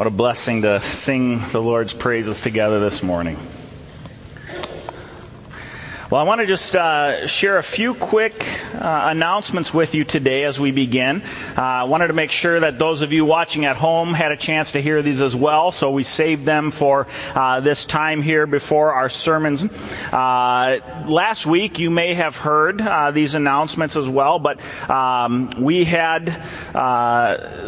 What a blessing to sing the Lord's praises together this morning. Well, I want to just uh, share a few quick uh, announcements with you today as we begin. Uh, I wanted to make sure that those of you watching at home had a chance to hear these as well, so we saved them for uh, this time here before our sermons. Uh, last week, you may have heard uh, these announcements as well, but um, we had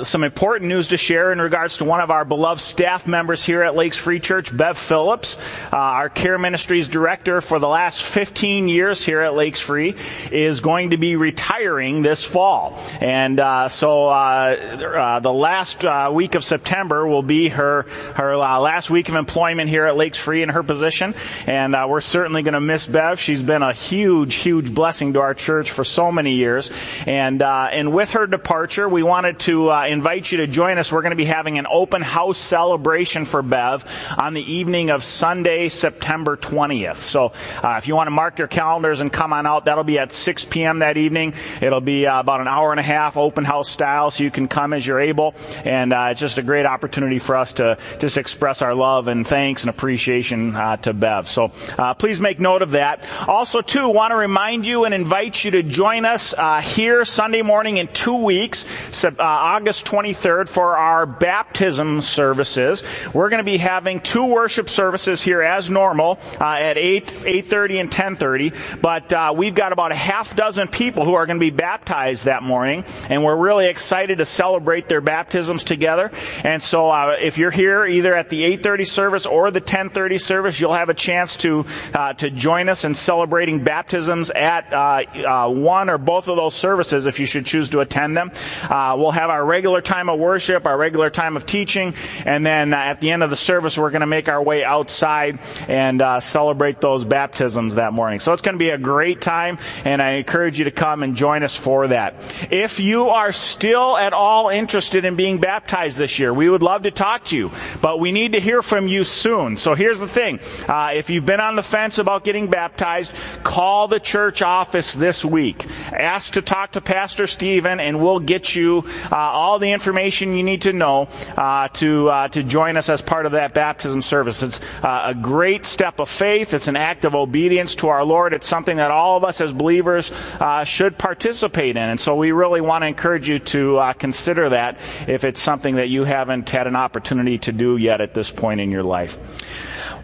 some important news to share in regards to one of our beloved staff members here at Lakes Free Church, Bev Phillips, our Care Ministries director for the last 50 15 years here at Lakes Free, is going to be retiring this fall. And uh, so uh, uh, the last uh, week of September will be her her uh, last week of employment here at Lakes Free in her position. And uh, we're certainly going to miss Bev. She's been a huge, huge blessing to our church for so many years. And and with her departure, we wanted to invite you to join us. We're going to be having an open house celebration for Bev on the evening of Sunday, September 20th. So if you want to mark your calendars and come on out. That'll be at 6 p.m. that evening. It'll be uh, about an hour and a half open house style, so you can come as you're able. And uh, it's just a great opportunity for us to just express our love and thanks and appreciation uh, to Bev. So uh, please make note of that. Also, too, want to remind you and invite you to join us uh, here Sunday morning in two weeks, uh, August 23rd, for our baptism services. We're going to be having two worship services here as normal at 8, 8.30 and 10 10:30, but uh, we've got about a half dozen people who are going to be baptized that morning, and we're really excited to celebrate their baptisms together. And so, uh, if you're here either at the 8:30 service or the 10:30 service, you'll have a chance to uh, to join us in celebrating baptisms at uh, uh, one or both of those services if you should choose to attend them. Uh, we'll have our regular time of worship, our regular time of teaching, and then at the end of the service, we're going to make our way outside and celebrate those baptisms that morning morning. So it's going to be a great time, and I encourage you to come and join us for that. If you are still at all interested in being baptized this year, we would love to talk to you, but we need to hear from you soon. So here's the thing. Uh, if you've been on the fence about getting baptized, call the church office this week. Ask to talk to Pastor Stephen, and we'll get you uh, all the information you need to know uh, to, uh, to join us as part of that baptism service. It's uh, a great step of faith. It's an act of obedience to our Lord. It's something that all of us as believers uh, should participate in. And so we really want to encourage you to uh, consider that if it's something that you haven't had an opportunity to do yet at this point in your life.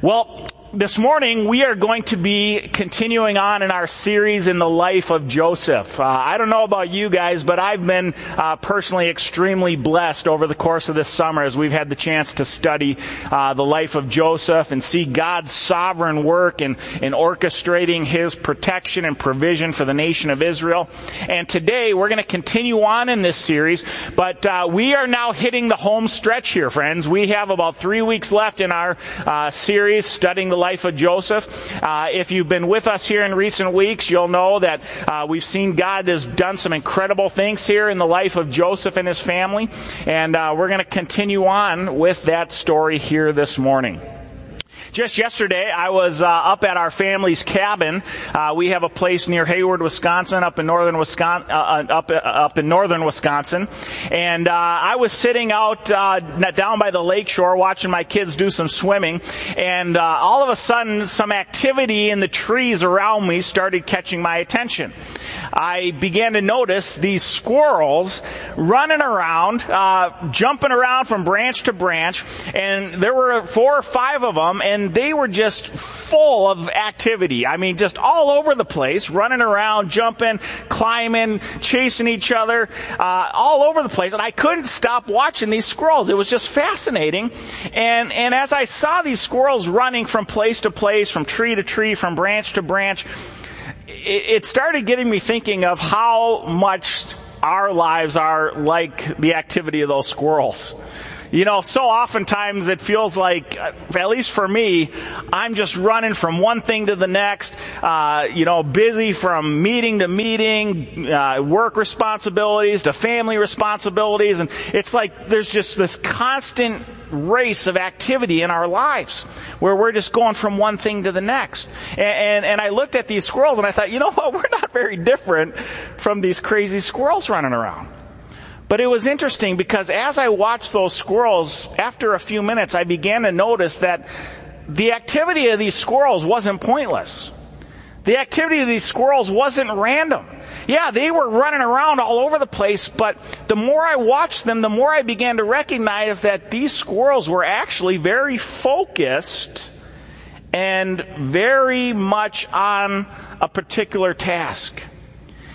Well, this morning we are going to be continuing on in our series in the life of Joseph. Uh, I don't know about you guys, but I've been uh, personally extremely blessed over the course of this summer as we've had the chance to study uh, the life of Joseph and see God's sovereign work in, in orchestrating his protection and provision for the nation of Israel. And today we're going to continue on in this series, but uh, we are now hitting the home stretch here, friends. We have about three weeks left in our uh, series studying the life of Joseph. Uh, if you've been with us here in recent weeks, you'll know that uh, we've seen God has done some incredible things here in the life of Joseph and his family. And uh, we're going to continue on with that story here this morning. Just yesterday, I was uh, up at our family's cabin. Uh, we have a place near Hayward, Wisconsin, up in northern Wisconsin, uh, uh up uh, up in northern Wisconsin, and uh, I was sitting out down by the lake shore watching my kids do some swimming, and all of a sudden, some activity in the trees around me started catching my attention. I began to notice these squirrels running around, jumping around from branch to branch, and there were four or five of them, and they were just full of activity. I mean, just all over the place, running around, jumping, climbing, chasing each other, uh, all over the place. And I couldn't stop watching these squirrels. It was just fascinating. And, and as I saw these squirrels running from place to place, from tree to tree, from branch to branch, it, started getting me thinking of how much our lives are like the activity of those squirrels. You know, so oftentimes it feels like, at least for me, I'm just running from one thing to the next, uh, you know, busy from meeting to meeting, uh, work responsibilities to family responsibilities. And it's like there's just this constant race of activity in our lives where we're just going from one thing to the next. And, and, and, I looked at these squirrels and I thought, you know what? We're not very different from these crazy squirrels running around. But it was interesting because as I watched those squirrels, after a few minutes, I began to notice that the activity of these squirrels wasn't pointless. The activity of these squirrels wasn't random. Yeah, they were running around all over the place, but the more I watched them, the more I began to recognize that these squirrels were actually very focused and very much on a particular task.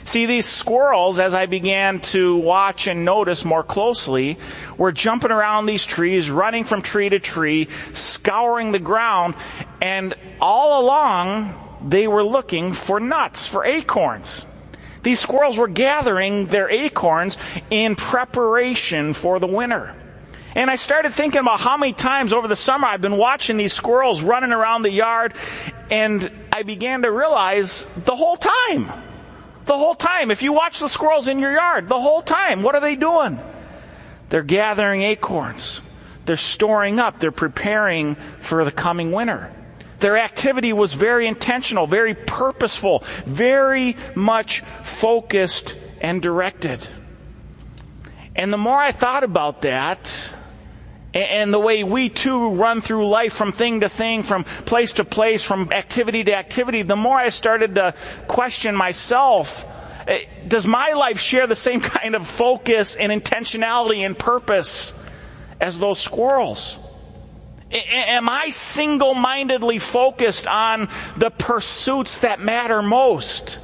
See, these squirrels, as I began to watch and notice more closely, were jumping around these trees, running from tree to tree, scouring the ground, and all along they were looking for nuts, for acorns. These squirrels were gathering their acorns in preparation for the winter. And I started thinking about how many times over the summer I've been watching these squirrels running around the yard, and I began to realize the whole time the whole time. If you watch the squirrels in your yard, the whole time, what are they doing? They're gathering acorns. They're storing up. They're preparing for the coming winter. Their activity was very intentional, very purposeful, very much focused and directed. And the more I thought about that, and the way we too run through life from thing to thing, from place to place, from activity to activity, the more I started to question myself, eh, does my life share the same kind of focus and intentionality and purpose as those squirrels? Am I single mindedly focused on the pursuits that matter most?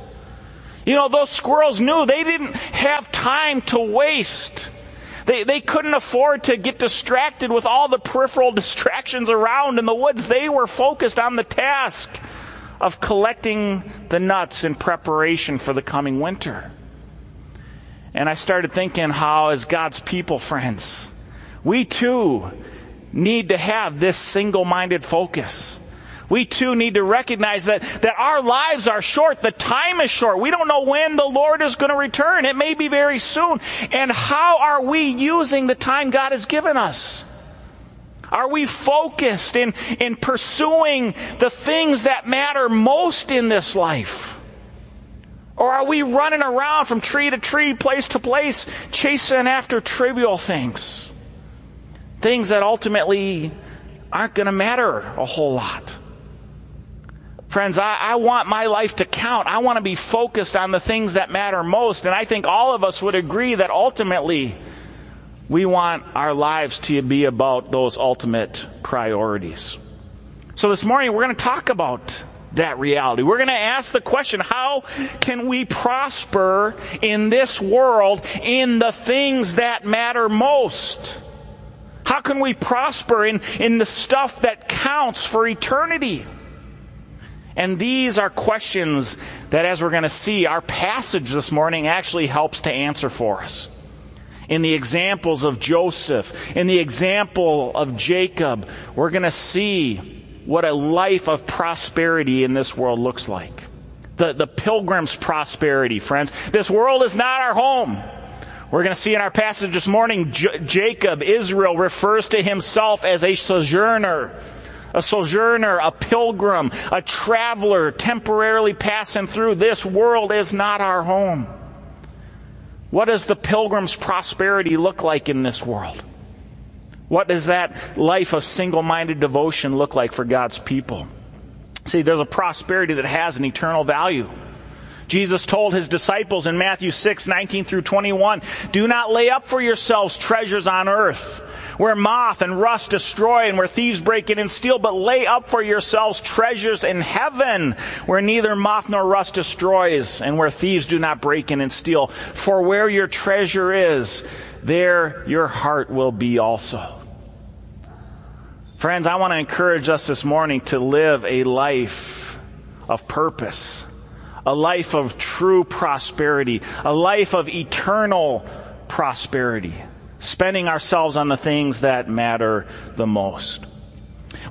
You know, those squirrels knew they didn't have time to waste. They, they couldn't afford to get distracted with all the peripheral distractions around in the woods. They were focused on the task of collecting the nuts in preparation for the coming winter. And I started thinking how, as God's people, friends, we too need to have this single minded focus we too need to recognize that, that our lives are short. The time is short. We don't know when the Lord is going to return. It may be very soon. And how are we using the time God has given us? Are we focused in, in pursuing the things that matter most in this life? Or are we running around from tree to tree, place to place, chasing after trivial things? Things that ultimately aren't going to matter a whole lot. Friends, I, I, want my life to count. I want to be focused on the things that matter most. And I think all of us would agree that ultimately we want our lives to be about those ultimate priorities. So this morning we're going to talk about that reality. We're going to ask the question, how can we prosper in this world in the things that matter most? How can we prosper in, in the stuff that counts for eternity? And these are questions that, as we're going to see, our passage this morning actually helps to answer for us. In the examples of Joseph, in the example of Jacob, we're going to see what a life of prosperity in this world looks like. The, the pilgrim's prosperity, friends. This world is not our home. We're going to see in our passage this morning, J- Jacob, Israel, refers to himself as a sojourner a sojourner, a pilgrim, a traveler temporarily passing through. This world is not our home. What does the pilgrim's prosperity look like in this world? What does that life of single minded devotion look like for God's people? See, there's a prosperity that has an eternal value. Jesus told his disciples in Matthew 6, 19 through 21, do not lay up for yourselves treasures on earth where moth and rust destroy and where thieves break in and steal, but lay up for yourselves treasures in heaven where neither moth nor rust destroys and where thieves do not break in and steal. For where your treasure is, there your heart will be also. Friends, I want to encourage us this morning to live a life of purpose, a life of true prosperity, a life of eternal prosperity spending ourselves on the things that matter the most.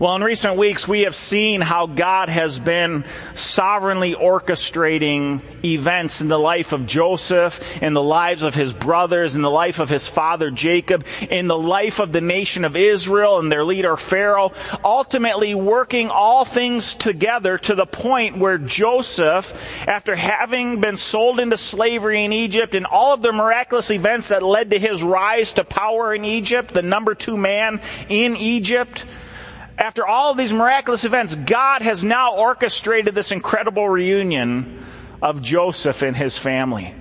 Well, in recent weeks, we have seen how God has been sovereignly orchestrating events in the life of Joseph, in the lives of his brothers, in the life of his father Jacob, in the life of the nation of Israel and their leader Pharaoh, ultimately working all things together to the point where Joseph, after having been sold into slavery in Egypt and all of the miraculous events that led to his rise to power in Egypt, the number two man in Egypt, after all of these miraculous events, God has now orchestrated this incredible reunion of Joseph and his family.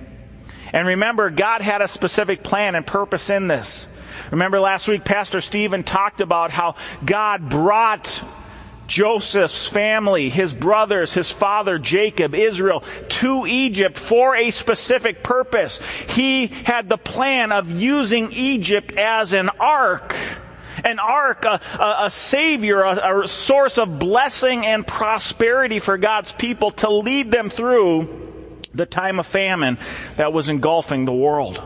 And remember, God had a specific plan and purpose in this. Remember last week, Pastor Stephen talked about how God brought Joseph's family, his brothers, his father Jacob, Israel, to Egypt for a specific purpose. He had the plan of using Egypt as an ark an ark, a, a, a savior, a, a source of blessing and prosperity for God's people to lead them through the time of famine that was engulfing the world.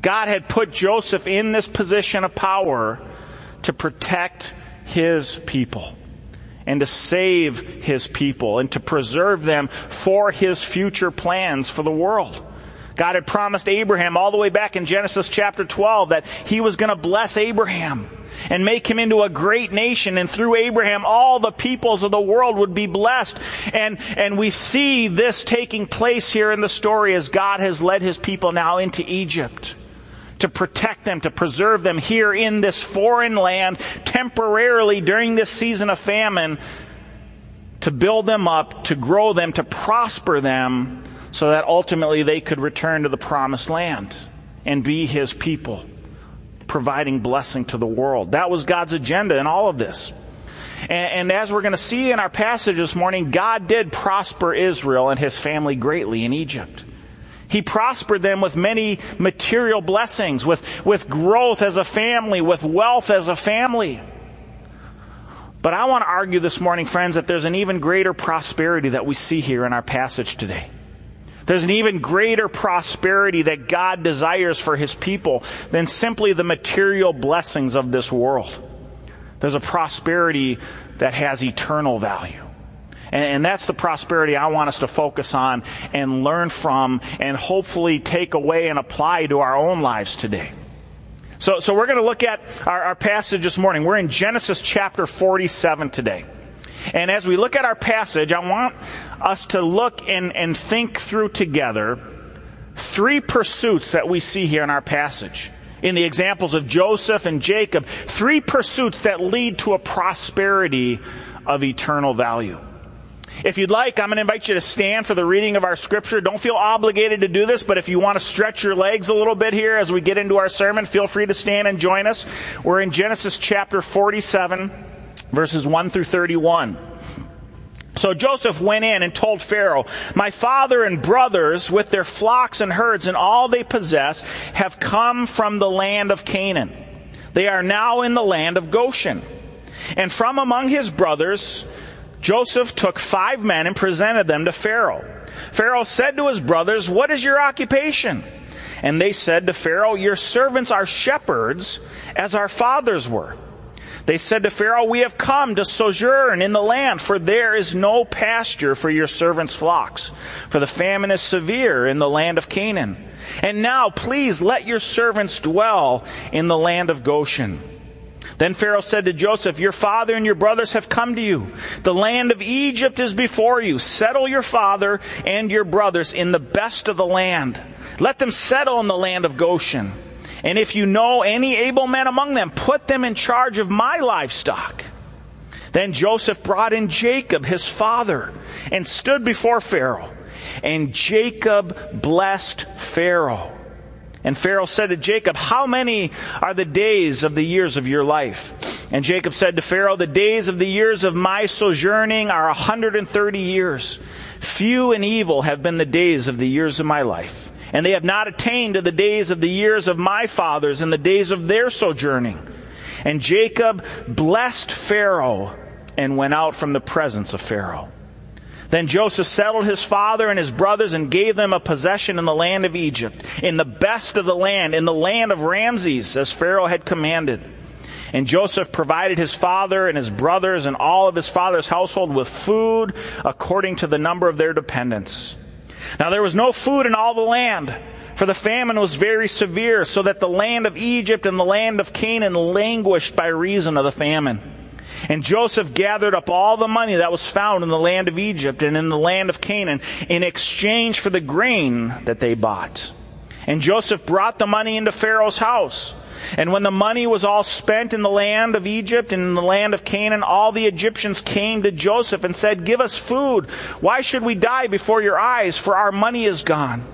God had put Joseph in this position of power to protect his people and to save his people and to preserve them for his future plans for the world. God had promised Abraham all the way back in Genesis chapter 12 that he was going to bless Abraham and make him into a great nation. And through Abraham, all the peoples of the world would be blessed. And, and we see this taking place here in the story as God has led his people now into Egypt to protect them, to preserve them here in this foreign land temporarily during this season of famine, to build them up, to grow them, to prosper them, so that ultimately they could return to the promised land and be his people providing blessing to the world. That was God's agenda in all of this. And, and as we're going to see in our passage this morning, God did prosper Israel and his family greatly in Egypt. He prospered them with many material blessings, with, with growth as a family, with wealth as a family. But I want to argue this morning, friends, that there's an even greater prosperity that we see here in our passage today. There's an even greater prosperity that God desires for his people than simply the material blessings of this world. There's a prosperity that has eternal value. And, that's the prosperity I want us to focus on and learn from and hopefully take away and apply to our own lives today. So, so we're going to look at our, our passage this morning. We're in Genesis chapter 47 today. And as we look at our passage, I want us to look and, and think through together three pursuits that we see here in our passage. In the examples of Joseph and Jacob, three pursuits that lead to a prosperity of eternal value. If you'd like, I'm going to invite you to stand for the reading of our scripture. Don't feel obligated to do this, but if you want to stretch your legs a little bit here as we get into our sermon, feel free to stand and join us. We're in Genesis chapter 47 verses 1 through 31. So Joseph went in and told Pharaoh, My father and brothers, with their flocks and herds and all they possess, have come from the land of Canaan. They are now in the land of Goshen. And from among his brothers, Joseph took five men and presented them to Pharaoh. Pharaoh said to his brothers, What is your occupation? And they said to Pharaoh, Your servants are shepherds, as our fathers were. They said to Pharaoh, We have come to sojourn in the land, for there is no pasture for your servants' flocks. For the famine is severe in the land of Canaan. And now, please let your servants dwell in the land of Goshen. Then Pharaoh said to Joseph, Your father and your brothers have come to you. The land of Egypt is before you. Settle your father and your brothers in the best of the land. Let them settle in the land of Goshen. And if you know any able men among them, put them in charge of my livestock. Then Joseph brought in Jacob, his father, and stood before Pharaoh. And Jacob blessed Pharaoh. And Pharaoh said to Jacob, How many are the days of the years of your life? And Jacob said to Pharaoh, The days of the years of my sojourning are a 130 years. Few and evil have been the days of the years of my life and they have not attained to the days of the years of my fathers and the days of their sojourning. And Jacob blessed Pharaoh and went out from the presence of Pharaoh. Then Joseph settled his father and his brothers and gave them a possession in the land of Egypt, in the best of the land, in the land of Ramses, as Pharaoh had commanded. And Joseph provided his father and his brothers and all of his father's household with food according to the number of their dependents. Now there was no food in all the land, for the famine was very severe, so that the land of Egypt and the land of Canaan languished by reason of the famine. And Joseph gathered up all the money that was found in the land of Egypt and in the land of Canaan in exchange for the grain that they bought. And Joseph brought the money into Pharaoh's house. And when the money was all spent in the land of Egypt and in the land of Canaan, all the Egyptians came to Joseph and said, Give us food. Why should we die before your eyes? For our money is gone.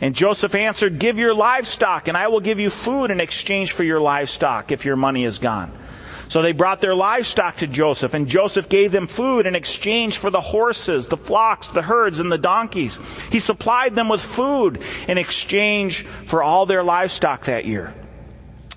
And Joseph answered, Give your livestock, and I will give you food in exchange for your livestock if your money is gone. So they brought their livestock to Joseph, and Joseph gave them food in exchange for the horses, the flocks, the herds, and the donkeys. He supplied them with food in exchange for all their livestock that year.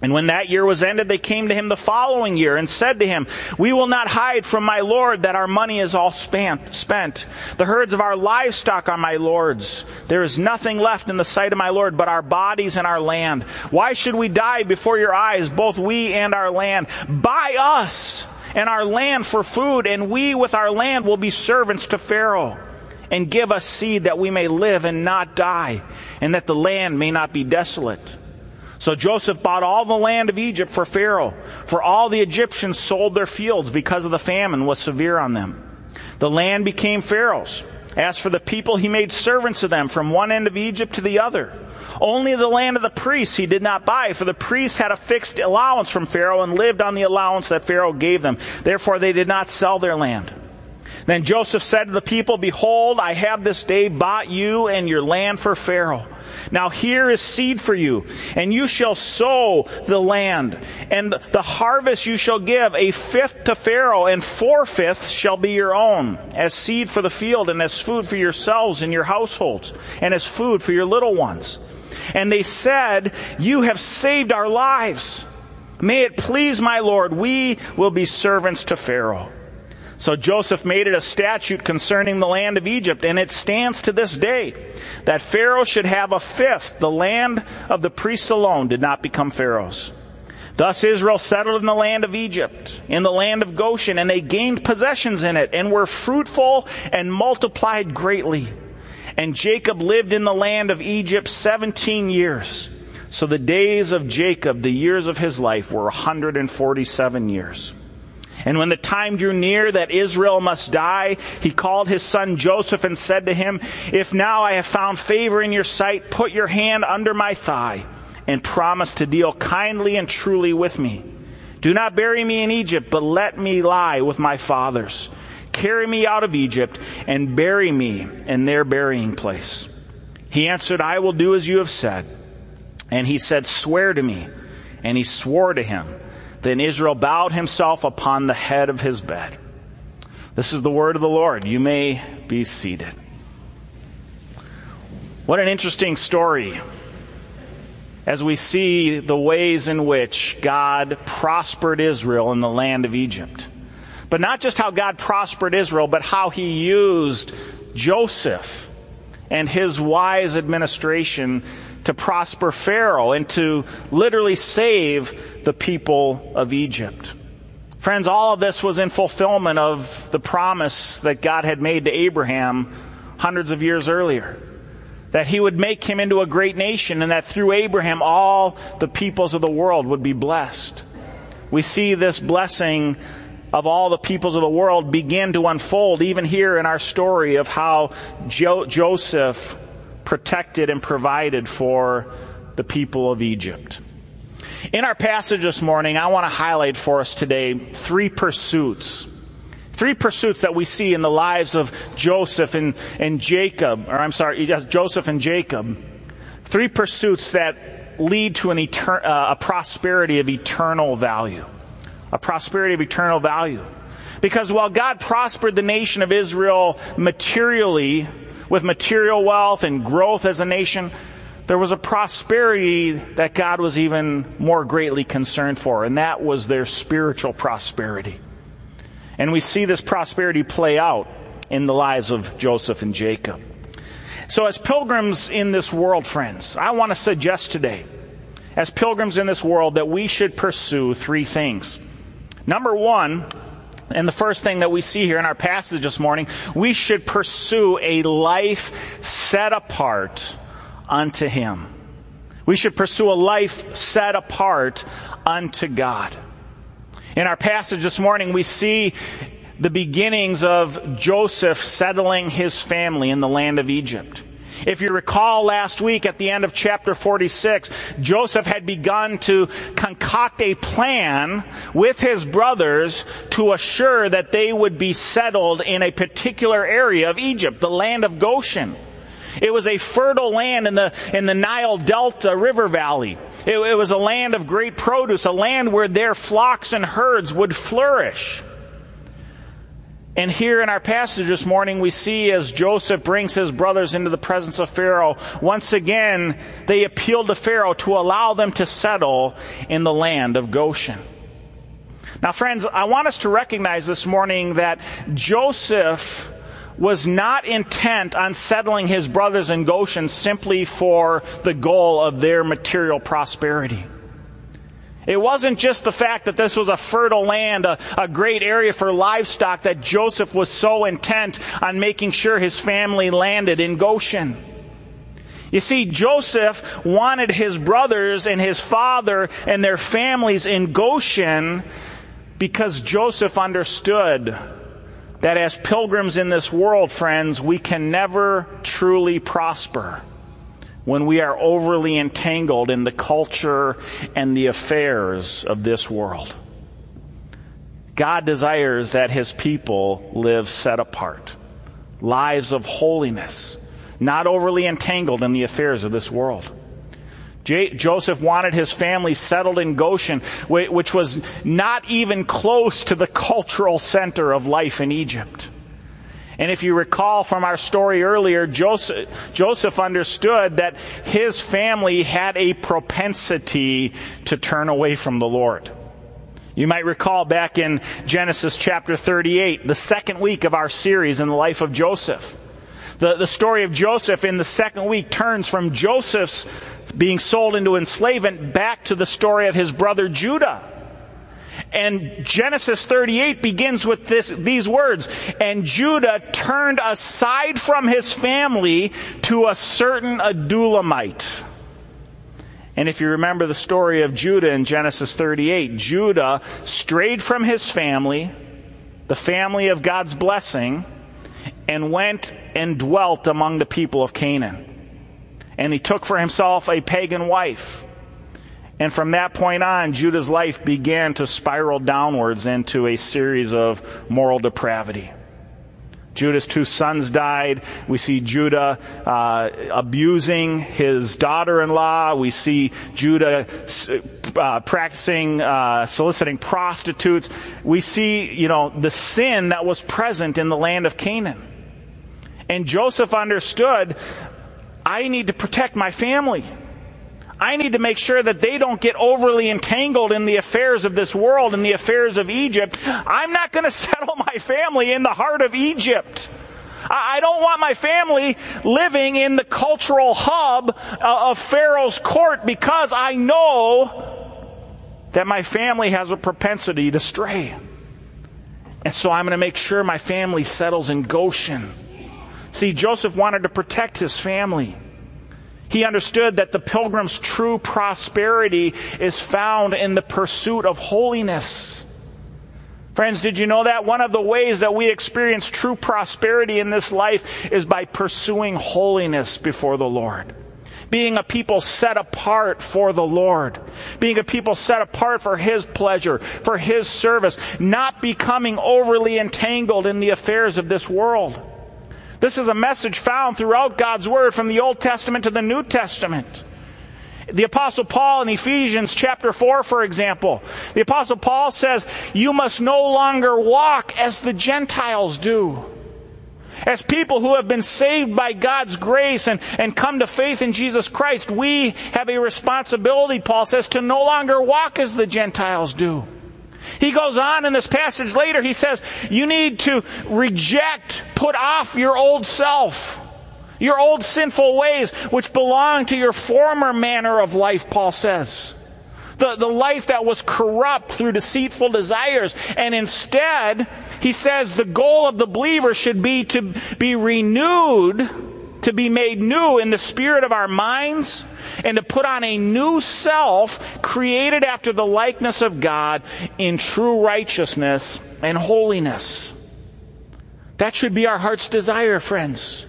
And when that year was ended, they came to him the following year and said to him, We will not hide from my Lord that our money is all spent. The herds of our livestock are my Lord's. There is nothing left in the sight of my Lord but our bodies and our land. Why should we die before your eyes, both we and our land? Buy us and our land for food, and we with our land will be servants to Pharaoh. And give us seed that we may live and not die, and that the land may not be desolate. So Joseph bought all the land of Egypt for Pharaoh, for all the Egyptians sold their fields because of the famine was severe on them. The land became Pharaoh's. As for the people, he made servants of them from one end of Egypt to the other. Only the land of the priests he did not buy, for the priests had a fixed allowance from Pharaoh and lived on the allowance that Pharaoh gave them. Therefore, they did not sell their land. Then Joseph said to the people, Behold, I have this day bought you and your land for Pharaoh now here is seed for you, and you shall sow the land, and the harvest you shall give a fifth to Pharaoh, and four fifths shall be your own, as seed for the field, and as food for yourselves and your households, and as food for your little ones. And they said, You have saved our lives. May it please my Lord, we will be servants to Pharaoh. So Joseph made it a statute concerning the land of Egypt, and it stands to this day that Pharaoh should have a fifth. The land of the priests alone did not become Pharaoh's. Thus Israel settled in the land of Egypt, in the land of Goshen, and they gained possessions in it, and were fruitful and multiplied greatly. And Jacob lived in the land of Egypt 17 years. So the days of Jacob, the years of his life, were 147 years. And when the time drew near that Israel must die, he called his son Joseph and said to him, If now I have found favor in your sight, put your hand under my thigh and promise to deal kindly and truly with me. Do not bury me in Egypt, but let me lie with my fathers. Carry me out of Egypt and bury me in their burying place. He answered, I will do as you have said. And he said, Swear to me. And he swore to him. Then Israel bowed himself upon the head of his bed. This is the word of the Lord. You may be seated. What an interesting story as we see the ways in which God prospered Israel in the land of Egypt. But not just how God prospered Israel, but how he used Joseph and his wise administration to prosper Pharaoh and to literally save the people of Egypt. Friends, all of this was in fulfillment of the promise that God had made to Abraham hundreds of years earlier. That he would make him into a great nation and that through Abraham all the peoples of the world would be blessed. We see this blessing of all the peoples of the world begin to unfold even here in our story of how jo- Joseph protected and provided for the people of Egypt. In our passage this morning, I want to highlight for us today three pursuits. Three pursuits that we see in the lives of Joseph and, and Jacob, or I'm sorry, Joseph and Jacob. Three pursuits that lead to an etern- uh, a prosperity of eternal value. A prosperity of eternal value. Because while God prospered the nation of Israel materially with material wealth and growth as a nation, there was a prosperity that God was even more greatly concerned for, and that was their spiritual prosperity. And we see this prosperity play out in the lives of Joseph and Jacob. So, as pilgrims in this world, friends, I want to suggest today, as pilgrims in this world, that we should pursue three things. Number one, and the first thing that we see here in our passage this morning, we should pursue a life set apart unto Him. We should pursue a life set apart unto God. In our passage this morning, we see the beginnings of Joseph settling his family in the land of Egypt. If you recall last week at the end of chapter 46, Joseph had begun to concoct a plan with his brothers to assure that they would be settled in a particular area of Egypt, the land of Goshen. It was a fertile land in the, in the Nile Delta River Valley. It, it was a land of great produce, a land where their flocks and herds would flourish. And here in our passage this morning, we see as Joseph brings his brothers into the presence of Pharaoh, once again, they appeal to Pharaoh to allow them to settle in the land of Goshen. Now, friends, I want us to recognize this morning that Joseph was not intent on settling his brothers in Goshen simply for the goal of their material prosperity. It wasn't just the fact that this was a fertile land, a, a, great area for livestock, that Joseph was so intent on making sure his family landed in Goshen. You see, Joseph wanted his brothers and his father and their families in Goshen because Joseph understood that as pilgrims in this world, friends, we can never truly prosper when we are overly entangled in the culture and the affairs of this world. God desires that his people live set apart, lives of holiness, not overly entangled in the affairs of this world. J- Joseph wanted his family settled in Goshen, which was not even close to the cultural center of life in Egypt. And if you recall from our story earlier, Joseph, Joseph, understood that his family had a propensity to turn away from the Lord. You might recall back in Genesis chapter 38, the second week of our series in the life of Joseph. The, the story of Joseph in the second week turns from Joseph's being sold into enslavement back to the story of his brother Judah. And Genesis 38 begins with this, these words. And Judah turned aside from his family to a certain Adullamite. And if you remember the story of Judah in Genesis 38, Judah strayed from his family, the family of God's blessing, and went and dwelt among the people of Canaan. And he took for himself a pagan wife and from that point on, Judah's life began to spiral downwards into a series of moral depravity. Judah's two sons died. We see Judah uh, abusing his daughter-in-law. We see Judah uh, practicing, uh, soliciting prostitutes. We see, you know, the sin that was present in the land of Canaan. And Joseph understood, I need to protect my family. I need to make sure that they don't get overly entangled in the affairs of this world, in the affairs of Egypt. I'm not going to settle my family in the heart of Egypt. I don't want my family living in the cultural hub uh, of Pharaoh's court because I know that my family has a propensity to stray. And so I'm going to make sure my family settles in Goshen. See, Joseph wanted to protect his family. He understood that the pilgrim's true prosperity is found in the pursuit of holiness. Friends, did you know that? One of the ways that we experience true prosperity in this life is by pursuing holiness before the Lord. Being a people set apart for the Lord. Being a people set apart for His pleasure, for His service. Not becoming overly entangled in the affairs of this world. This is a message found throughout God's Word from the Old Testament to the New Testament. The apostle Paul in Ephesians chapter 4, for example, the apostle Paul says, you must no longer walk as the Gentiles do. As people who have been saved by God's grace and, and come to faith in Jesus Christ, we have a responsibility, Paul says, to no longer walk as the Gentiles do. He goes on in this passage later, he says, you need to reject, put off your old self. Your old sinful ways, which belong to your former manner of life, Paul says. The, the life that was corrupt through deceitful desires. And instead, he says the goal of the believer should be to be renewed, to be made new in the spirit of our minds, and to put on a new self created after the likeness of God in true righteousness and holiness. That should be our heart's desire, friends.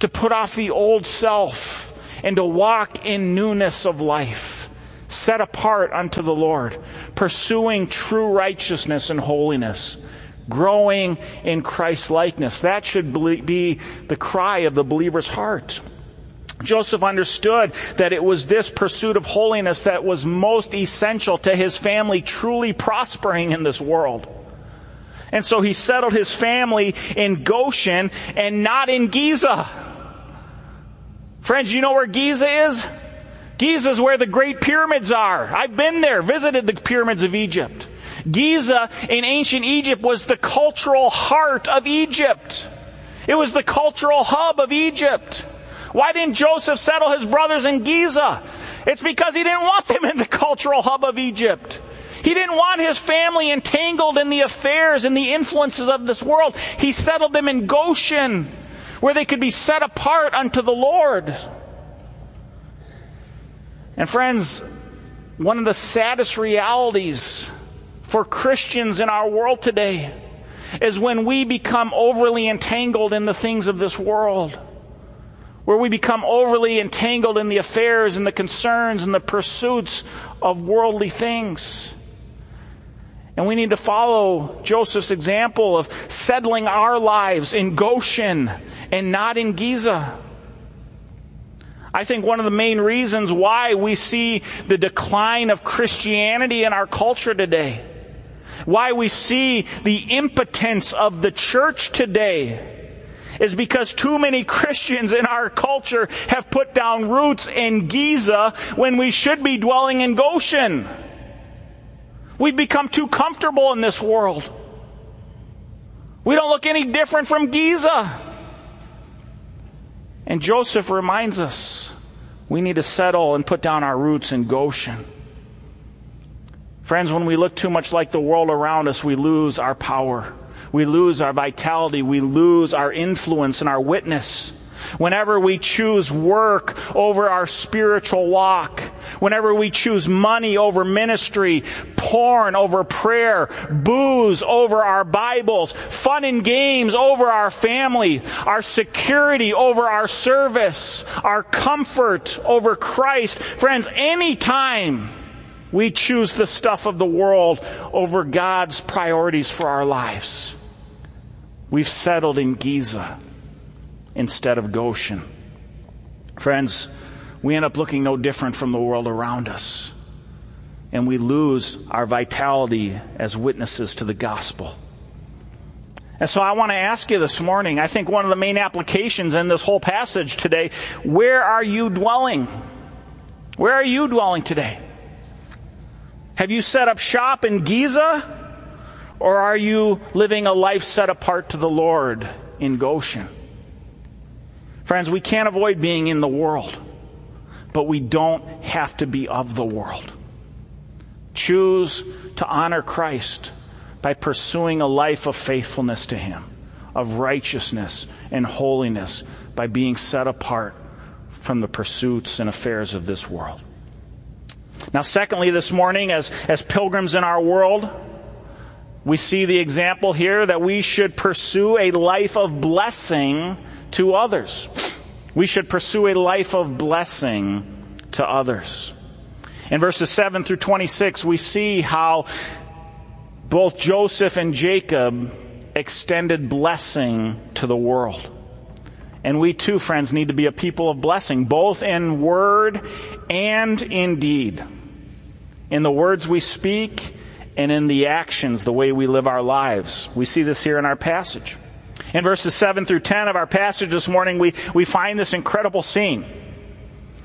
To put off the old self and to walk in newness of life, set apart unto the Lord, pursuing true righteousness and holiness, growing in Christ's likeness. That should be the cry of the believer's heart. Joseph understood that it was this pursuit of holiness that was most essential to his family truly prospering in this world. And so he settled his family in Goshen and not in Giza. Friends, you know where Giza is? Giza is where the great pyramids are. I've been there, visited the pyramids of Egypt. Giza in ancient Egypt was the cultural heart of Egypt. It was the cultural hub of Egypt. Why didn't Joseph settle his brothers in Giza? It's because he didn't want them in the cultural hub of Egypt. He didn't want his family entangled in the affairs and the influences of this world. He settled them in Goshen, where they could be set apart unto the Lord. And friends, one of the saddest realities for Christians in our world today is when we become overly entangled in the things of this world where we become overly entangled in the affairs and the concerns and the pursuits of worldly things. And we need to follow Joseph's example of settling our lives in Goshen and not in Giza. I think one of the main reasons why we see the decline of Christianity in our culture today, why we see the impotence of the church today, is because too many Christians in our culture have put down roots in Giza when we should be dwelling in Goshen. We've become too comfortable in this world. We don't look any different from Giza. And Joseph reminds us we need to settle and put down our roots in Goshen. Friends, when we look too much like the world around us, we lose our power. We lose our vitality. We lose our influence and our witness. Whenever we choose work over our spiritual walk, whenever we choose money over ministry, porn over prayer, booze over our Bibles, fun and games over our family, our security over our service, our comfort over Christ, friends, anytime we choose the stuff of the world over God's priorities for our lives, We've settled in Giza instead of Goshen. Friends, we end up looking no different from the world around us. And we lose our vitality as witnesses to the gospel. And so I want to ask you this morning, I think one of the main applications in this whole passage today, where are you dwelling? Where are you dwelling today? Have you set up shop in Giza? Or are you living a life set apart to the Lord in Goshen? Friends, we can't avoid being in the world, but we don't have to be of the world. Choose to honor Christ by pursuing a life of faithfulness to Him, of righteousness and holiness, by being set apart from the pursuits and affairs of this world. Now, secondly, this morning, as, as pilgrims in our world, we see the example here that we should pursue a life of blessing to others. We should pursue a life of blessing to others. In verses 7 through 26, we see how both Joseph and Jacob extended blessing to the world. And we too, friends, need to be a people of blessing, both in word and in deed. In the words we speak and in the actions, the way we live our lives. We see this here in our passage. In verses 7 through 10 of our passage this morning, we, we find this incredible scene.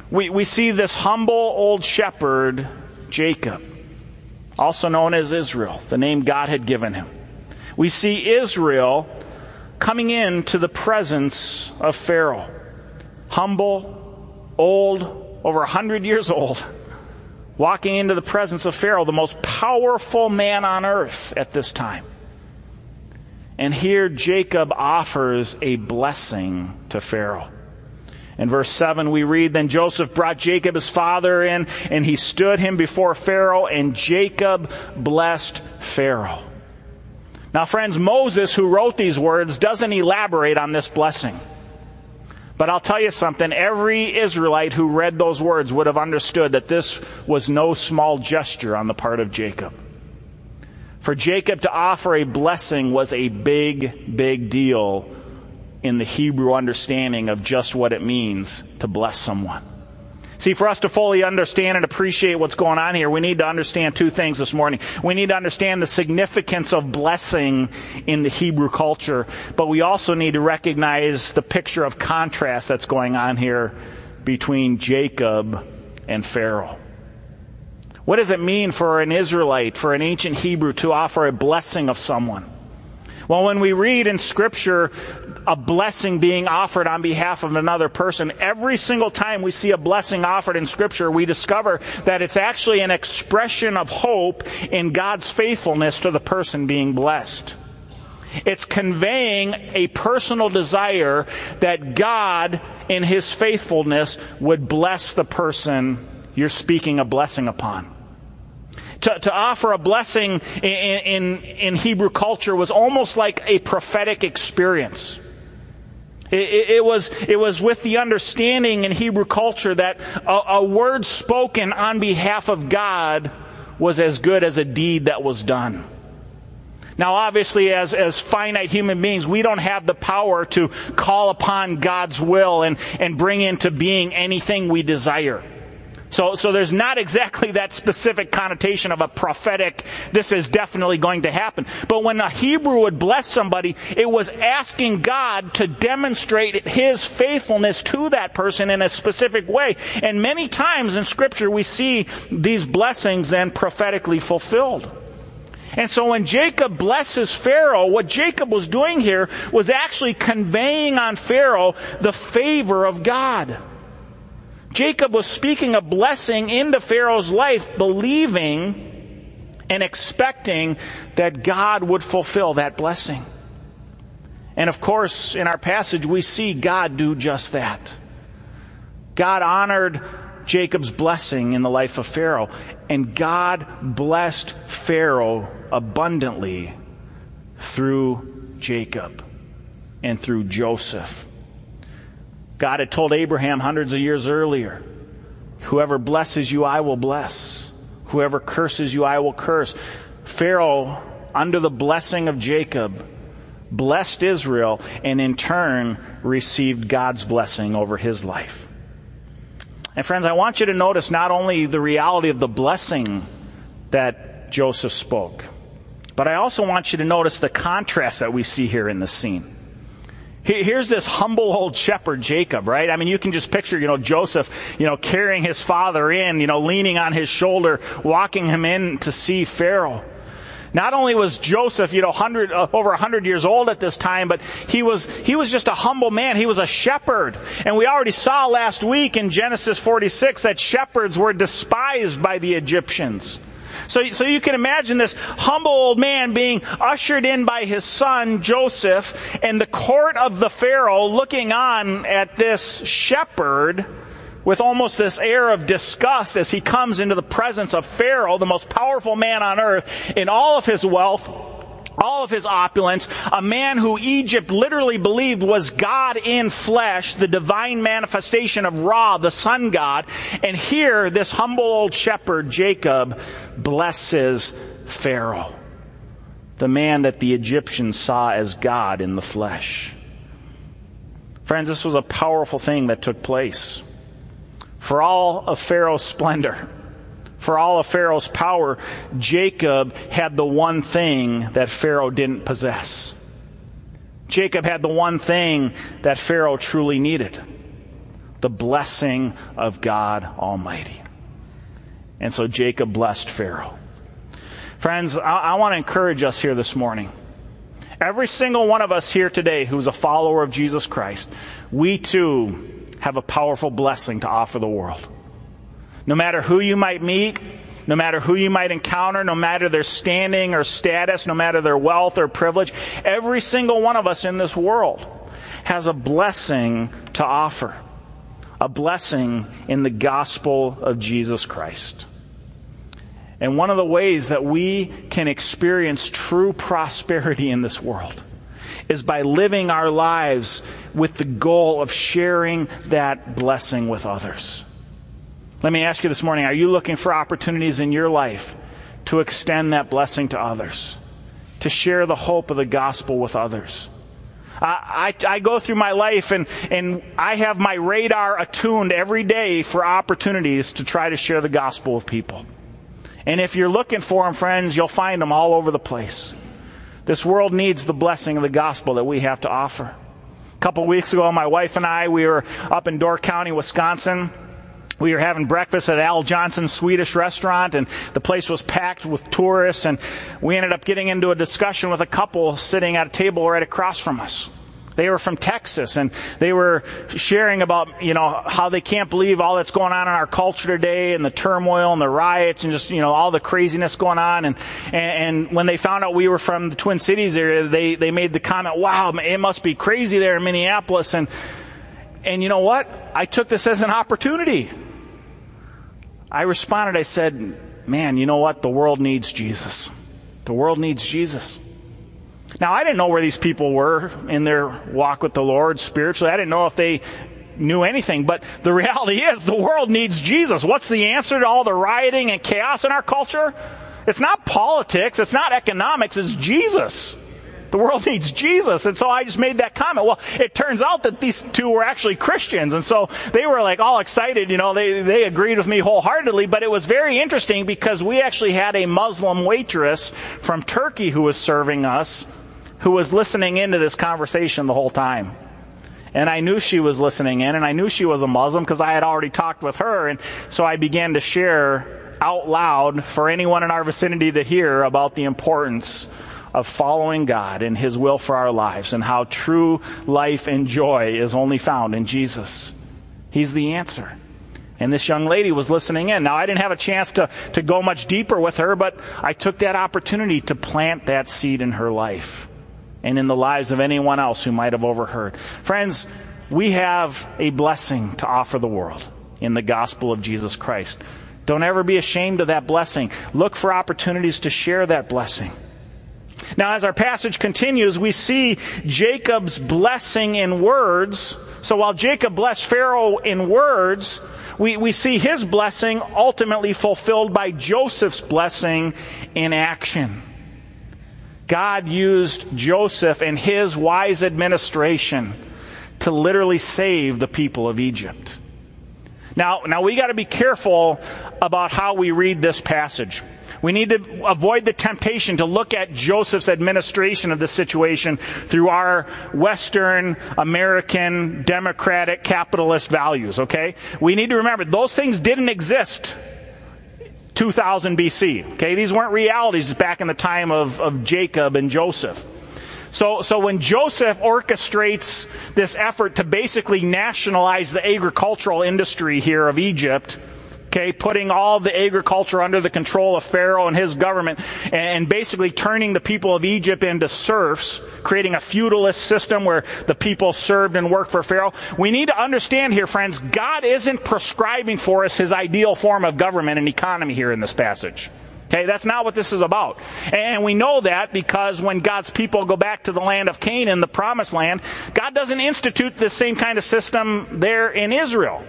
We, we see this humble old shepherd, Jacob, also known as Israel, the name God had given him. We see Israel coming into the presence of Pharaoh. humble, old, over 100 years old, walking into the presence of Pharaoh, the most powerful man on earth at this time. And here Jacob offers a blessing to Pharaoh. In verse 7, we read Then Joseph brought Jacob his father in, and he stood him before Pharaoh, and Jacob blessed Pharaoh. Now, friends, Moses, who wrote these words, doesn't elaborate on this blessing. But I'll tell you something every Israelite who read those words would have understood that this was no small gesture on the part of Jacob. For Jacob to offer a blessing was a big, big deal in the Hebrew understanding of just what it means to bless someone. See, for us to fully understand and appreciate what's going on here, we need to understand two things this morning. We need to understand the significance of blessing in the Hebrew culture, but we also need to recognize the picture of contrast that's going on here between Jacob and Pharaoh. What does it mean for an Israelite, for an ancient Hebrew, to offer a blessing of someone? Well, when we read in Scripture a blessing being offered on behalf of another person, every single time we see a blessing offered in Scripture, we discover that it's actually an expression of hope in God's faithfulness to the person being blessed. It's conveying a personal desire that God, in His faithfulness, would bless the person you're speaking a blessing upon to, to offer a blessing in, in, in Hebrew culture was almost like a prophetic experience. It, it, it, was, it was with the understanding in Hebrew culture that a, a word spoken on behalf of God was as good as a deed that was done. Now, obviously, as, as finite human beings, we don't have the power to call upon God's will and, and bring into being anything we desire. So, so there's not exactly that specific connotation of a prophetic, this is definitely going to happen. But when a Hebrew would bless somebody, it was asking God to demonstrate his faithfulness to that person in a specific way. And many times in scripture we see these blessings then prophetically fulfilled. And so when Jacob blesses Pharaoh, what Jacob was doing here was actually conveying on Pharaoh the favor of God. Jacob was speaking a blessing into Pharaoh's life, believing and expecting that God would fulfill that blessing. And of course, in our passage, we see God do just that. God honored Jacob's blessing in the life of Pharaoh, and God blessed Pharaoh abundantly through Jacob and through Joseph God had told Abraham hundreds of years earlier Whoever blesses you, I will bless. Whoever curses you, I will curse. Pharaoh, under the blessing of Jacob, blessed Israel and in turn received God's blessing over his life. And friends, I want you to notice not only the reality of the blessing that Joseph spoke, but I also want you to notice the contrast that we see here in the scene. Here's this humble old shepherd, Jacob, right? I mean, you can just picture, you know, Joseph, you know, carrying his father in, you know, leaning on his shoulder, walking him in to see Pharaoh. Not only was Joseph, you know, hundred, uh, over a hundred years old at this time, but he was, he was just a humble man. He was a shepherd. And we already saw last week in Genesis 46 that shepherds were despised by the Egyptians. So, so you can imagine this humble old man being ushered in by his son Joseph and the court of the Pharaoh looking on at this shepherd with almost this air of disgust as he comes into the presence of Pharaoh, the most powerful man on earth, in all of his wealth, all of his opulence, a man who Egypt literally believed was God in flesh, the divine manifestation of Ra, the sun god. And here, this humble old shepherd, Jacob, blesses Pharaoh, the man that the Egyptians saw as God in the flesh. Friends, this was a powerful thing that took place. For all of Pharaoh's splendor, for all of Pharaoh's power, Jacob had the one thing that Pharaoh didn't possess. Jacob had the one thing that Pharaoh truly needed the blessing of God Almighty. And so Jacob blessed Pharaoh. Friends, I, I want to encourage us here this morning. Every single one of us here today who's a follower of Jesus Christ, we too have a powerful blessing to offer the world. No matter who you might meet, no matter who you might encounter, no matter their standing or status, no matter their wealth or privilege, every single one of us in this world has a blessing to offer. A blessing in the gospel of Jesus Christ. And one of the ways that we can experience true prosperity in this world is by living our lives with the goal of sharing that blessing with others. Let me ask you this morning are you looking for opportunities in your life to extend that blessing to others, to share the hope of the gospel with others? I, I, I, go through my life and, and I have my radar attuned every day for opportunities to try to share the gospel with people. And if you're looking for them, friends, you'll find them all over the place. This world needs the blessing of the gospel that we have to offer. A couple weeks ago, my wife and I, we were up in Door County, Wisconsin we were having breakfast at Al Johnson's Swedish restaurant, and the place was packed with tourists. And we ended up getting into a discussion with a couple sitting at a table right across from us. They were from Texas, and they were sharing about you know how they can't believe all that's going on in our culture today, and the turmoil and the riots, and just you know all the craziness going on. And and, and when they found out we were from the Twin Cities area, they they made the comment, "Wow, it must be crazy there in Minneapolis." And and you know what? I took this as an opportunity. I responded, I said, Man, you know what? The world needs Jesus. The world needs Jesus. Now, I didn't know where these people were in their walk with the Lord spiritually. I didn't know if they knew anything, but the reality is the world needs Jesus. What's the answer to all the rioting and chaos in our culture? It's not politics, it's not economics, it's Jesus. The world needs Jesus. And so I just made that comment. Well, it turns out that these two were actually Christians. And so they were like all excited. You know, they, they agreed with me wholeheartedly. But it was very interesting because we actually had a Muslim waitress from Turkey who was serving us who was listening into this conversation the whole time. And I knew she was listening in, and I knew she was a Muslim because I had already talked with her. And so I began to share out loud for anyone in our vicinity to hear about the importance of following God and His will for our lives and how true life and joy is only found in Jesus. He's the answer. And this young lady was listening in. Now, I didn't have a chance to, to go much deeper with her, but I took that opportunity to plant that seed in her life and in the lives of anyone else who might have overheard. Friends, we have a blessing to offer the world in the gospel of Jesus Christ. Don't ever be ashamed of that blessing. Look for opportunities to share that blessing. Now, as our passage continues, we see Jacob's blessing in words. So while Jacob blessed Pharaoh in words, we, we see his blessing ultimately fulfilled by Joseph's blessing in action. God used Joseph and his wise administration to literally save the people of Egypt. Now, now we got to be careful about how we read this passage. We need to avoid the temptation to look at Joseph's administration of the situation through our Western American democratic capitalist values, okay? We need to remember those things didn't exist 2000 BC, okay? These weren't realities back in the time of, of Jacob and Joseph. So, so when Joseph orchestrates this effort to basically nationalize the agricultural industry here of Egypt, okay, putting all the agriculture under the control of Pharaoh and his government, and basically turning the people of Egypt into serfs, creating a feudalist system where the people served and worked for Pharaoh. We need to understand here, friends, God isn't prescribing for us his ideal form of government and economy here in this passage. Okay, that's not what this is about. And we know that because when God's people go back to the land of Canaan, the promised land, God doesn't institute the same kind of system there in Israel.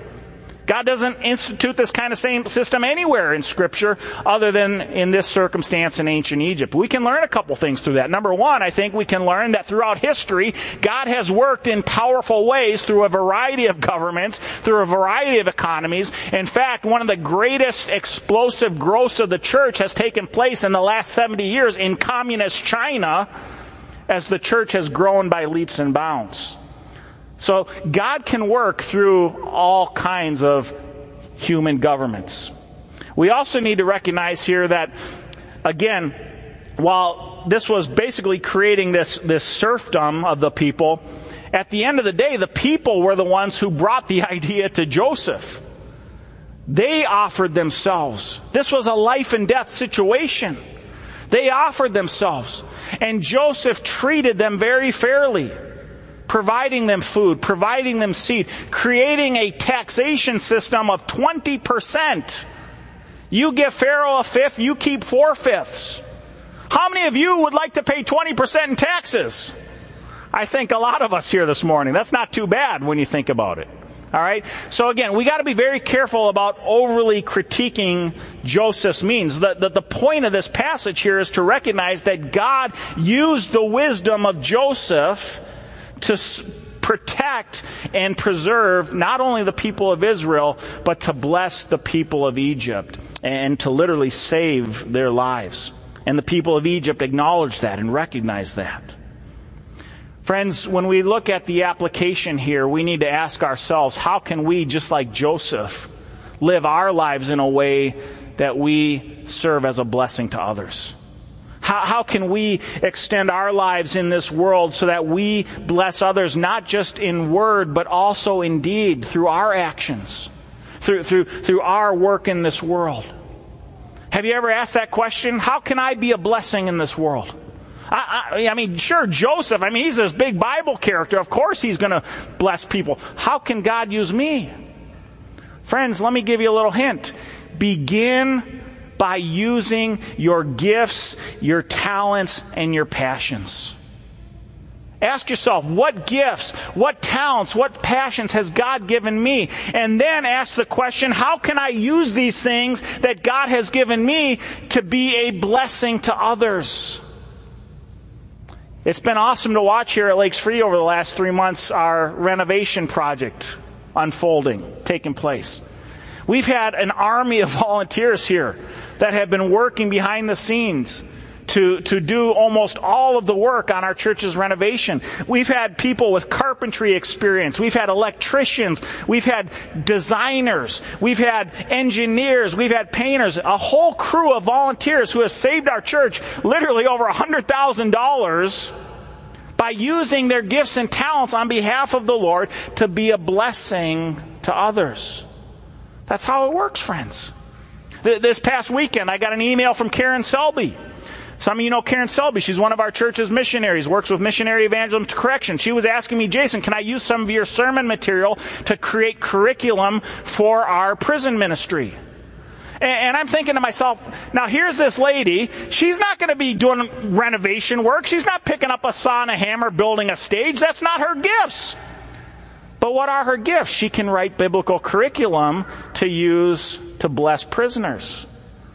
God doesn't institute this kind of same system anywhere in Scripture other than in this circumstance in ancient Egypt. We can learn a couple things through that. Number one, I think we can learn that throughout history, God has worked in powerful ways through a variety of governments, through a variety of economies. In fact, one of the greatest explosive growths of the church has taken place in the last 70 years in communist China as the church has grown by leaps and bounds. So God can work through all kinds of human governments. We also need to recognize here that, again, while this was basically creating this, this serfdom of the people, At the end of the day, the people were the ones who brought the idea to Joseph. They offered themselves. This was a life and death situation. They offered themselves. And Joseph treated them very fairly, providing them food, providing them seed, creating a taxation system of 20%. You give Pharaoh a fifth, you keep four fifths. How many of you would like to pay 20% in taxes? I think a lot of us here this morning. That's not too bad when you think about it. All right? So again, we got to be very careful about overly critiquing Joseph's means. The, the, the, point of this passage here is to recognize that God used the wisdom of Joseph to protect and preserve not only the people of Israel, but to bless the people of Egypt and to literally save their lives. And the people of Egypt acknowledged that and recognized that. Friends, when we look at the application here, we need to ask ourselves how can we, just like Joseph, live our lives in a way that we serve as a blessing to others? How, how can we extend our lives in this world so that we bless others, not just in word, but also in deed, through our actions, through, through, through our work in this world? Have you ever asked that question? How can I be a blessing in this world? I, I, I mean, sure, Joseph, I mean, he's this big Bible character. Of course he's going to bless people. How can God use me? Friends, let me give you a little hint. Begin by using your gifts, your talents, and your passions. Ask yourself, what gifts, what talents, what passions has God given me? And then ask the question, how can I use these things that God has given me to be a blessing to others? It's been awesome to watch here at Lakes Free over the last three months our renovation project unfolding, taking place. We've had an army of volunteers here that have been working behind the scenes to, to do almost all of the work on our church's renovation. We've had people with carpentry experience. We've had electricians. We've had designers. We've had engineers. We've had painters. A whole crew of volunteers who have saved our church literally over $100,000 by using their gifts and talents on behalf of the Lord to be a blessing to others. That's how it works, friends. This past weekend, I got an email from Karen Selby some of you know Karen Selby. She's one of our church's missionaries, works with Missionary Evangelism to Correction. She was asking me, Jason, can I use some of your sermon material to create curriculum for our prison ministry? And I'm thinking to myself, now here's this lady. She's not going to be doing renovation work. She's not picking up a saw and a hammer, building a stage. That's not her gifts. But what are her gifts? She can write biblical curriculum to use to bless prisoners.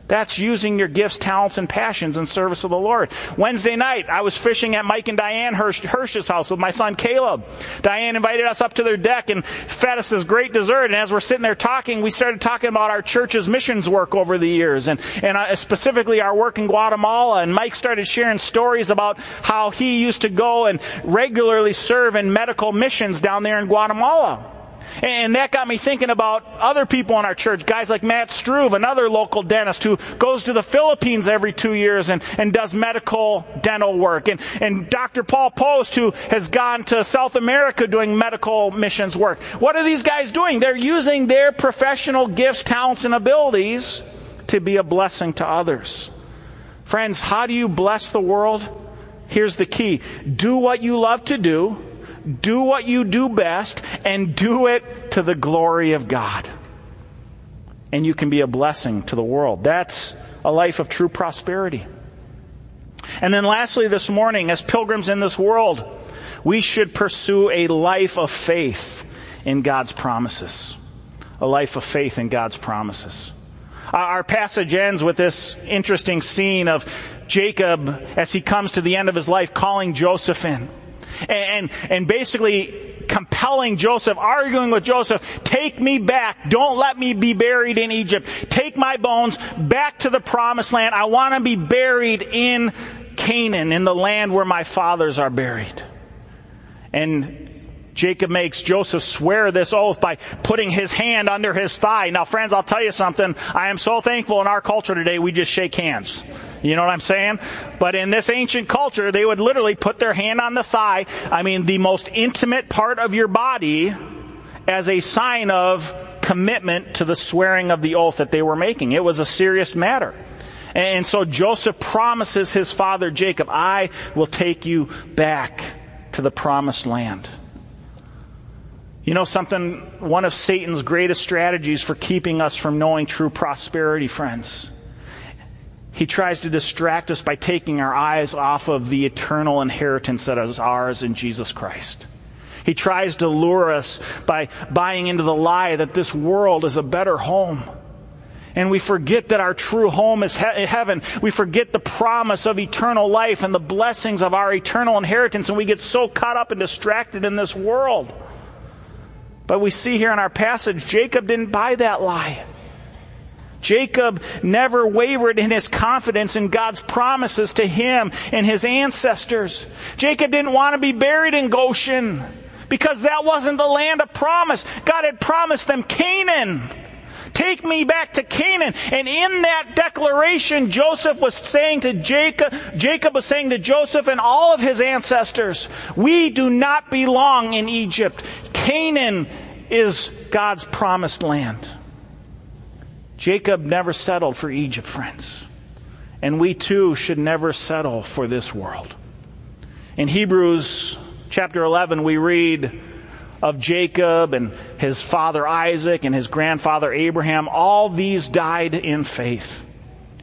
That's using your gifts, talents, and passions in service of the Lord. Wednesday night, I was fishing at Mike and Diane Hirsch, Hirsch's house with my son Caleb. Diane invited us up to their deck and fed us this great dessert. And as we're sitting there talking, we started talking about our church's missions work over the years and, and uh, specifically our work in Guatemala. And Mike started sharing stories about how he used to go and regularly serve in medical missions down there in Guatemala. And that got me thinking about other people in our church, guys like Matt Struve, another local dentist who goes to the Philippines every two years and, and does medical dental work. And, and Dr. Paul Post, who has gone to South America doing medical missions work. What are these guys doing? They're using their professional gifts, talents, and abilities to be a blessing to others. Friends, how do you bless the world? Here's the key. Do what you love to do do what you do best and do it to the glory of God. And you can be a blessing to the world. That's a life of true prosperity. And then lastly, this morning, as pilgrims in this world, we should pursue a life of faith in God's promises. A life of faith in God's promises. Our passage ends with this interesting scene of Jacob as he comes to the end of his life calling Joseph in and, and basically compelling Joseph, arguing with Joseph, take me back. Don't let me be buried in Egypt. Take my bones back to the promised land. I want to be buried in Canaan, in the land where my fathers are buried. And Jacob makes Joseph swear this oath by putting his hand under his thigh. Now, friends, I'll tell you something. I am so thankful in our culture today, we just shake hands. You know what I'm saying? But in this ancient culture, they would literally put their hand on the thigh. I mean, the most intimate part of your body as a sign of commitment to the swearing of the oath that they were making. It was a serious matter. And so Joseph promises his father Jacob, I will take you back to the promised land. You know something? One of Satan's greatest strategies for keeping us from knowing true prosperity, friends. He tries to distract us by taking our eyes off of the eternal inheritance that is ours in Jesus Christ. He tries to lure us by buying into the lie that this world is a better home. And we forget that our true home is he- heaven. We forget the promise of eternal life and the blessings of our eternal inheritance, and we get so caught up and distracted in this world. But we see here in our passage, Jacob didn't buy that lie. Jacob never wavered in his confidence in God's promises to him and his ancestors. Jacob didn't want to be buried in Goshen because that wasn't the land of promise. God had promised them Canaan. Take me back to Canaan. And in that declaration, Joseph was saying to Jacob, Jacob was saying to Joseph and all of his ancestors, we do not belong in Egypt. Canaan is God's promised land. Jacob never settled for Egypt, friends. And we too should never settle for this world. In Hebrews chapter 11, we read of Jacob and his father Isaac and his grandfather Abraham. All these died in faith.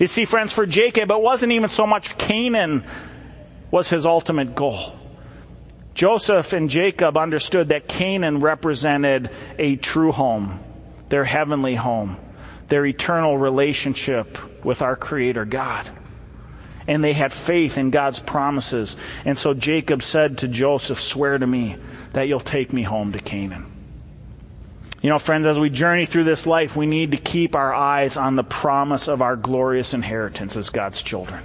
You see, friends, for Jacob, it wasn't even so much Canaan was his ultimate goal. Joseph and Jacob understood that Canaan represented a true home, their heavenly home, their eternal relationship with our Creator God. And they had faith in God's promises. And so Jacob said to Joseph, Swear to me that you'll take me home to Canaan. You know, friends, as we journey through this life, we need to keep our eyes on the promise of our glorious inheritance as God's children.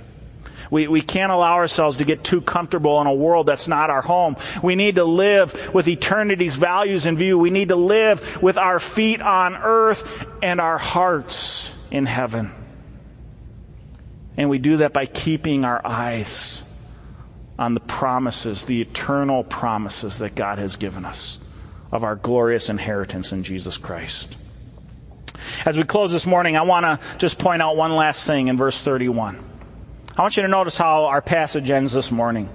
We, we can't allow ourselves to get too comfortable in a world that's not our home. We need to live with eternity's values in view. We need to live with our feet on earth and our hearts in heaven. And we do that by keeping our eyes on the promises, the eternal promises that God has given us of our glorious inheritance in Jesus Christ. As we close this morning, I want to just point out one last thing in verse 31. I want you to notice how our passage ends this morning.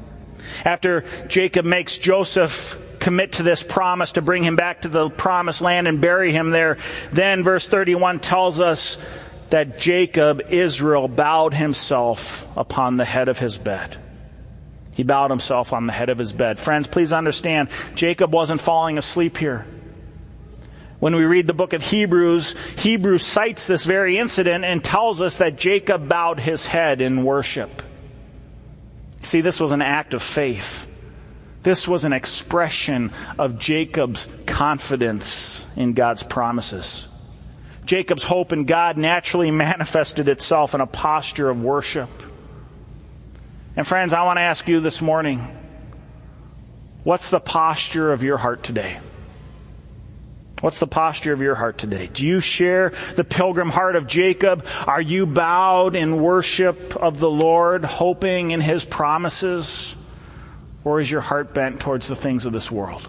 After Jacob makes Joseph commit to this promise to bring him back to the promised land and bury him there, then verse 31 tells us that Jacob, Israel, bowed himself upon the head of his bed. He bowed himself on the head of his bed. Friends, please understand, Jacob wasn't falling asleep here. When we read the book of Hebrews, Hebrews cites this very incident and tells us that Jacob bowed his head in worship. See, this was an act of faith. This was an expression of Jacob's confidence in God's promises. Jacob's hope in God naturally manifested itself in a posture of worship. And friends, I want to ask you this morning what's the posture of your heart today? What's the posture of your heart today? Do you share the pilgrim heart of Jacob? Are you bowed in worship of the Lord, hoping in his promises? Or is your heart bent towards the things of this world?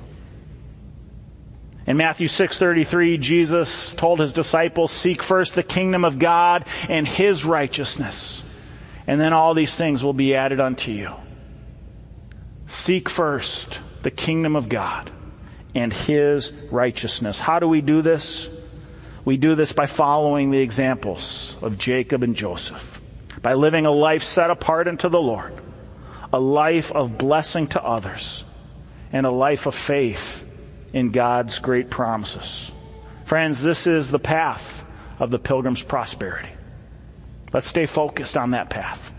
In Matthew 6:33, Jesus told his disciples, "Seek first the kingdom of God and his righteousness." And then all these things will be added unto you. Seek first the kingdom of God and his righteousness. How do we do this? We do this by following the examples of Jacob and Joseph, by living a life set apart unto the Lord, a life of blessing to others, and a life of faith in God's great promises. Friends, this is the path of the pilgrim's prosperity. Let's stay focused on that path.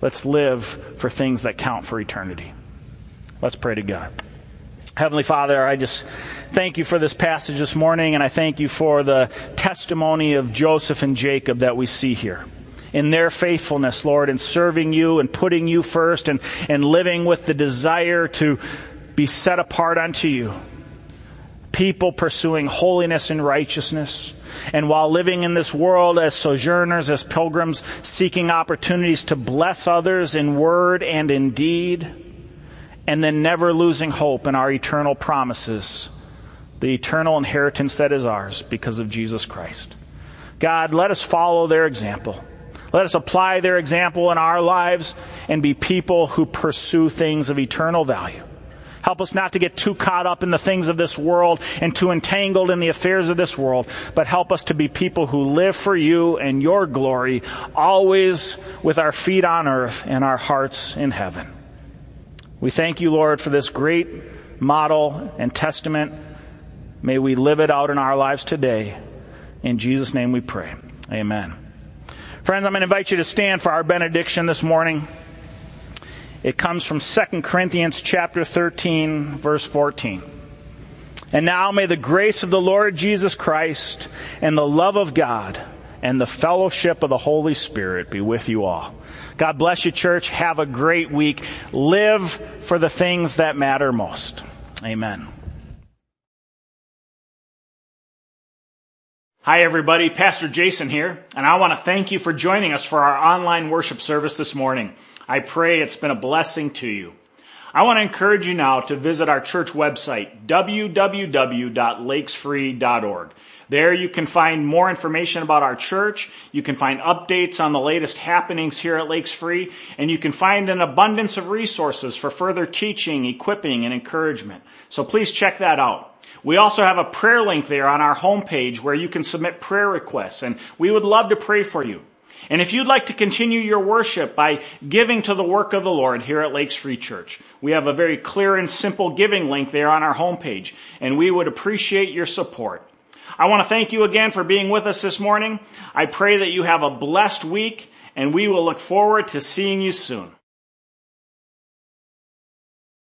Let's live for things that count for eternity. Let's pray to God. Heavenly Father, I just thank you for this passage this morning, and I thank you for the testimony of Joseph and Jacob that we see here. In their faithfulness, Lord, in serving you and putting you first and, and living with the desire to be set apart unto you. People pursuing holiness and righteousness. And while living in this world as sojourners, as pilgrims, seeking opportunities to bless others in word and in deed, and then never losing hope in our eternal promises, the eternal inheritance that is ours because of Jesus Christ. God, let us follow their example. Let us apply their example in our lives and be people who pursue things of eternal value. Help us not to get too caught up in the things of this world and too entangled in the affairs of this world, but help us to be people who live for you and your glory, always with our feet on earth and our hearts in heaven. We thank you, Lord, for this great model and testament. May we live it out in our lives today. In Jesus' name we pray. Amen. Friends, I'm going to invite you to stand for our benediction this morning. It comes from 2 Corinthians chapter 13, verse 14. And now may the grace of the Lord Jesus Christ and the love of God and the fellowship of the Holy Spirit be with you all. God bless you, church. Have a great week. Live for the things that matter most. Amen. Hi, everybody. Pastor Jason here, and I want to thank you for joining us for our online worship service this morning. I pray it's been a blessing to you. I want to encourage you now to visit our church website, www.lakesfree.org. There you can find more information about our church. You can find updates on the latest happenings here at Lakes Free, and you can find an abundance of resources for further teaching, equipping, and encouragement. So please check that out. We also have a prayer link there on our homepage where you can submit prayer requests, and we would love to pray for you. And if you'd like to continue your worship by giving to the work of the Lord here at Lakes Free Church, we have a very clear and simple giving link there on our homepage, and we would appreciate your support. I want to thank you again for being with us this morning. I pray that you have a blessed week, and we will look forward to seeing you soon.